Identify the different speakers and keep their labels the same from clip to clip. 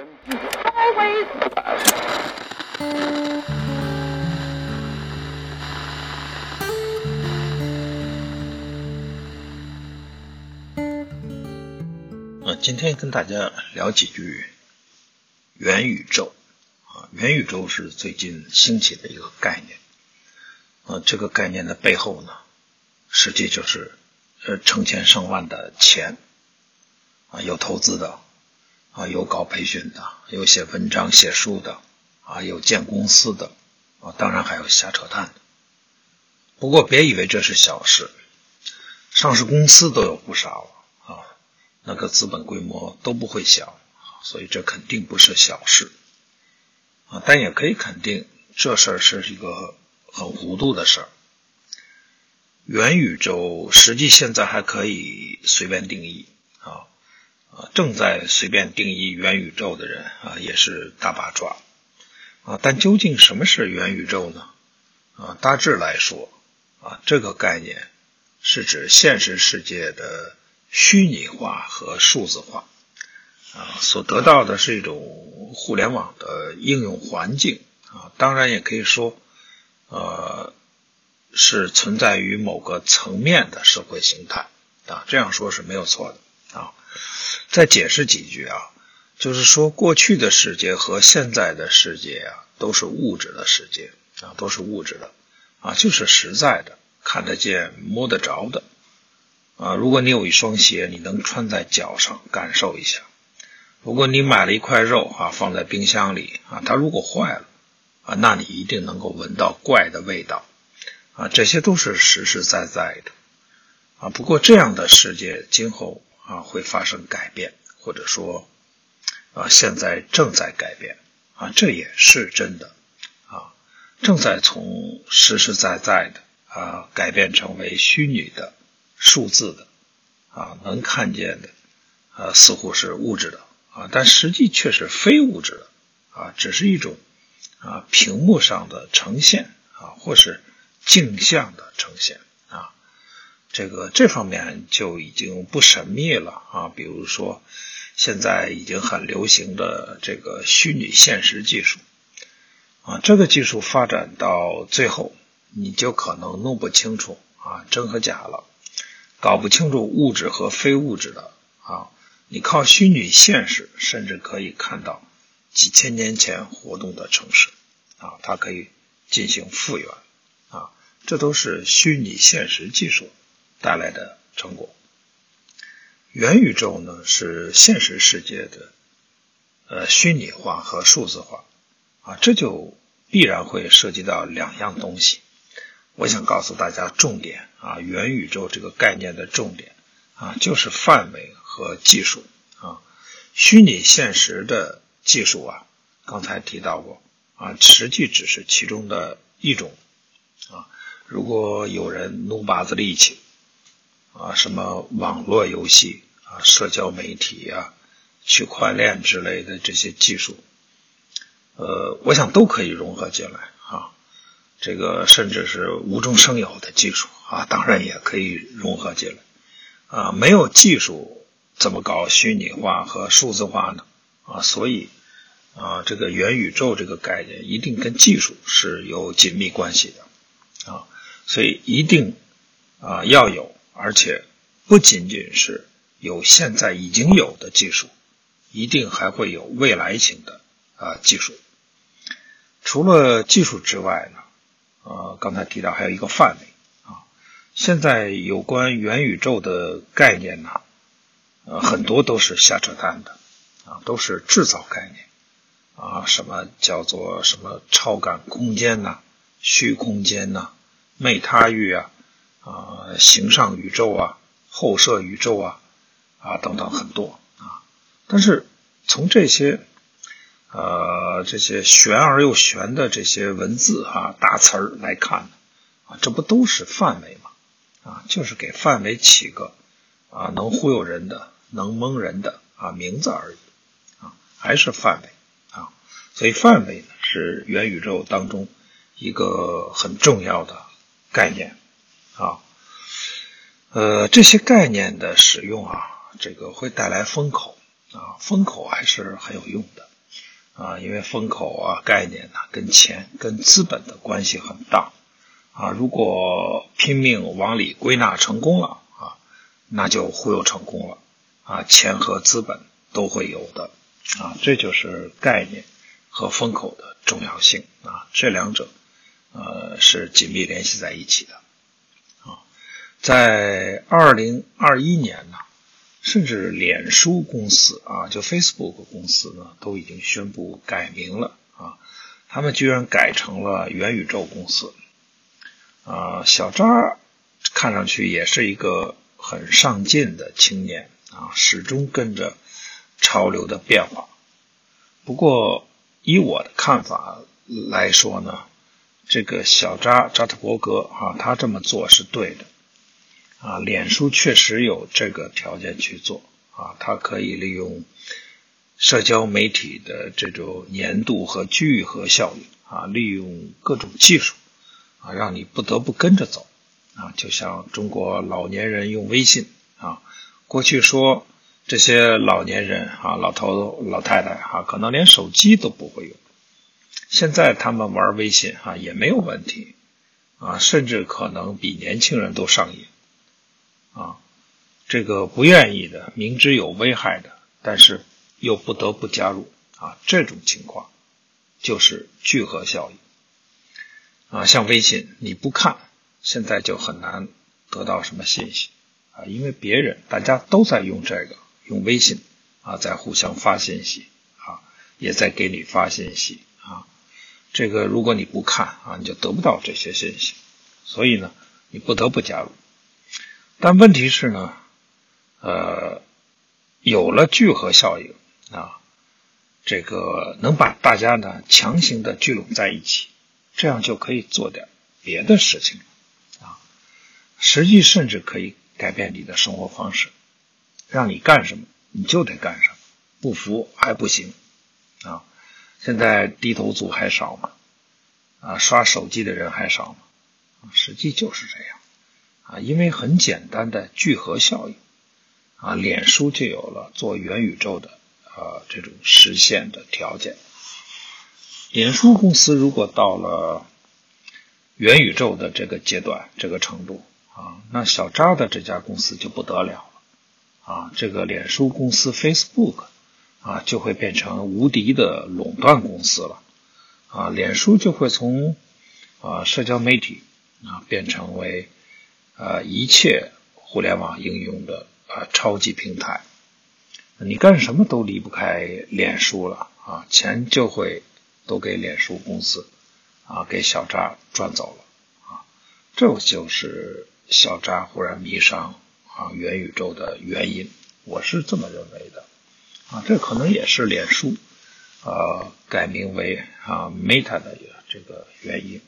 Speaker 1: 呃，今天跟大家聊几句元宇宙啊，元宇宙是最近兴起的一个概念。啊，这个概念的背后呢，实际就是呃成千上万的钱啊，有投资的啊，有搞培训的，有写文章写书的啊，有建公司的啊，当然还有瞎扯淡的。不过别以为这是小事，上市公司都有不少啊，那个资本规模都不会小，所以这肯定不是小事啊。但也可以肯定，这事儿是一个。很糊涂的事儿。元宇宙实际现在还可以随便定义啊啊，正在随便定义元宇宙的人啊也是大把抓啊。但究竟什么是元宇宙呢？啊，大致来说啊，这个概念是指现实世界的虚拟化和数字化啊，所得到的是一种互联网的应用环境啊。当然也可以说。呃，是存在于某个层面的社会形态啊，这样说是没有错的。再解释几句啊，就是说过去的世界和现在的世界啊，都是物质的世界啊，都是物质的啊，就是实在的，看得见、摸得着的啊。如果你有一双鞋，你能穿在脚上感受一下；如果你买了一块肉啊，放在冰箱里啊，它如果坏了。啊，那你一定能够闻到怪的味道，啊，这些都是实实在在的，啊，不过这样的世界今后啊会发生改变，或者说啊现在正在改变，啊，这也是真的，啊，正在从实实在在的啊改变成为虚拟的、数字的，啊，能看见的，啊，似乎是物质的，啊，但实际却是非物质的，啊，只是一种。啊，屏幕上的呈现啊，或是镜像的呈现啊，这个这方面就已经不神秘了啊。比如说，现在已经很流行的这个虚拟现实技术啊，这个技术发展到最后，你就可能弄不清楚啊真和假了，搞不清楚物质和非物质的啊。你靠虚拟现实，甚至可以看到。几千年前活动的城市啊，它可以进行复原啊，这都是虚拟现实技术带来的成果。元宇宙呢是现实世界的呃虚拟化和数字化啊，这就必然会涉及到两样东西。我想告诉大家重点啊，元宇宙这个概念的重点啊，就是范围和技术啊，虚拟现实的。技术啊，刚才提到过啊，实际只是其中的一种啊。如果有人努把子力气啊，什么网络游戏啊、社交媒体啊、区块链之类的这些技术，呃，我想都可以融合进来啊。这个甚至是无中生有的技术啊，当然也可以融合进来啊。没有技术怎么搞虚拟化和数字化呢？啊，所以啊，这个元宇宙这个概念一定跟技术是有紧密关系的啊，所以一定啊要有，而且不仅仅是有现在已经有的技术，一定还会有未来型的啊技术。除了技术之外呢，呃，刚才提到还有一个范围啊，现在有关元宇宙的概念呢，呃，很多都是瞎扯淡的。啊，都是制造概念啊，什么叫做什么超感空间呐、虚空间呐、媚他域啊、啊形上宇宙啊、后设宇宙啊啊等等很多啊。但是从这些呃这些玄而又玄的这些文字啊大词儿来看呢啊，这不都是范围吗？啊，就是给范围起个啊能忽悠人的、能蒙人的啊名字而已啊。还是范围啊，所以范围呢是元宇宙当中一个很重要的概念啊。呃，这些概念的使用啊，这个会带来风口啊，风口还是很有用的啊，因为风口啊概念呢跟钱跟资本的关系很大啊，如果拼命往里归纳成功了啊，那就忽悠成功了啊，钱和资本都会有的啊，这就是概念和风口的重要性啊，这两者呃是紧密联系在一起的，在二零二一年呢。甚至脸书公司啊，就 Facebook 公司呢，都已经宣布改名了啊。他们居然改成了元宇宙公司啊。小扎看上去也是一个很上进的青年啊，始终跟着潮流的变化。不过，以我的看法来说呢，这个小扎扎特伯格啊，他这么做是对的。啊，脸书确实有这个条件去做啊，它可以利用社交媒体的这种粘度和聚合效应啊，利用各种技术啊，让你不得不跟着走啊。就像中国老年人用微信啊，过去说这些老年人啊，老头老太太哈，可能连手机都不会用，现在他们玩微信哈也没有问题啊，甚至可能比年轻人都上瘾。啊，这个不愿意的，明知有危害的，但是又不得不加入啊，这种情况就是聚合效应啊。像微信，你不看，现在就很难得到什么信息啊，因为别人大家都在用这个，用微信啊，在互相发信息啊，也在给你发信息啊。这个如果你不看啊，你就得不到这些信息，所以呢，你不得不加入。但问题是呢，呃，有了聚合效应啊，这个能把大家呢强行的聚拢在一起，这样就可以做点别的事情啊，实际甚至可以改变你的生活方式，让你干什么你就得干什么，不服还不行啊。现在低头族还少吗？啊，刷手机的人还少吗？实际就是这样。啊，因为很简单的聚合效应，啊，脸书就有了做元宇宙的啊这种实现的条件。脸书公司如果到了元宇宙的这个阶段、这个程度啊，那小扎的这家公司就不得了了啊，这个脸书公司 Facebook 啊就会变成无敌的垄断公司了啊，脸书就会从啊社交媒体啊变成为。啊，一切互联网应用的啊超级平台，你干什么都离不开脸书了啊，钱就会都给脸书公司啊，给小扎赚走了啊，这就是小扎忽然迷上啊元宇宙的原因，我是这么认为的啊，这可能也是脸书啊改名为啊 Meta 的这个原因。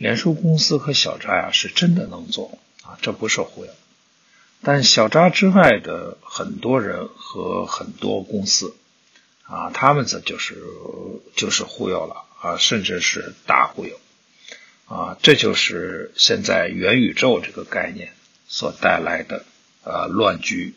Speaker 1: 脸书公司和小扎呀是真的能做啊，这不是忽悠。但小扎之外的很多人和很多公司啊，他们这就是就是忽悠了啊，甚至是大忽悠啊。这就是现在元宇宙这个概念所带来的呃乱局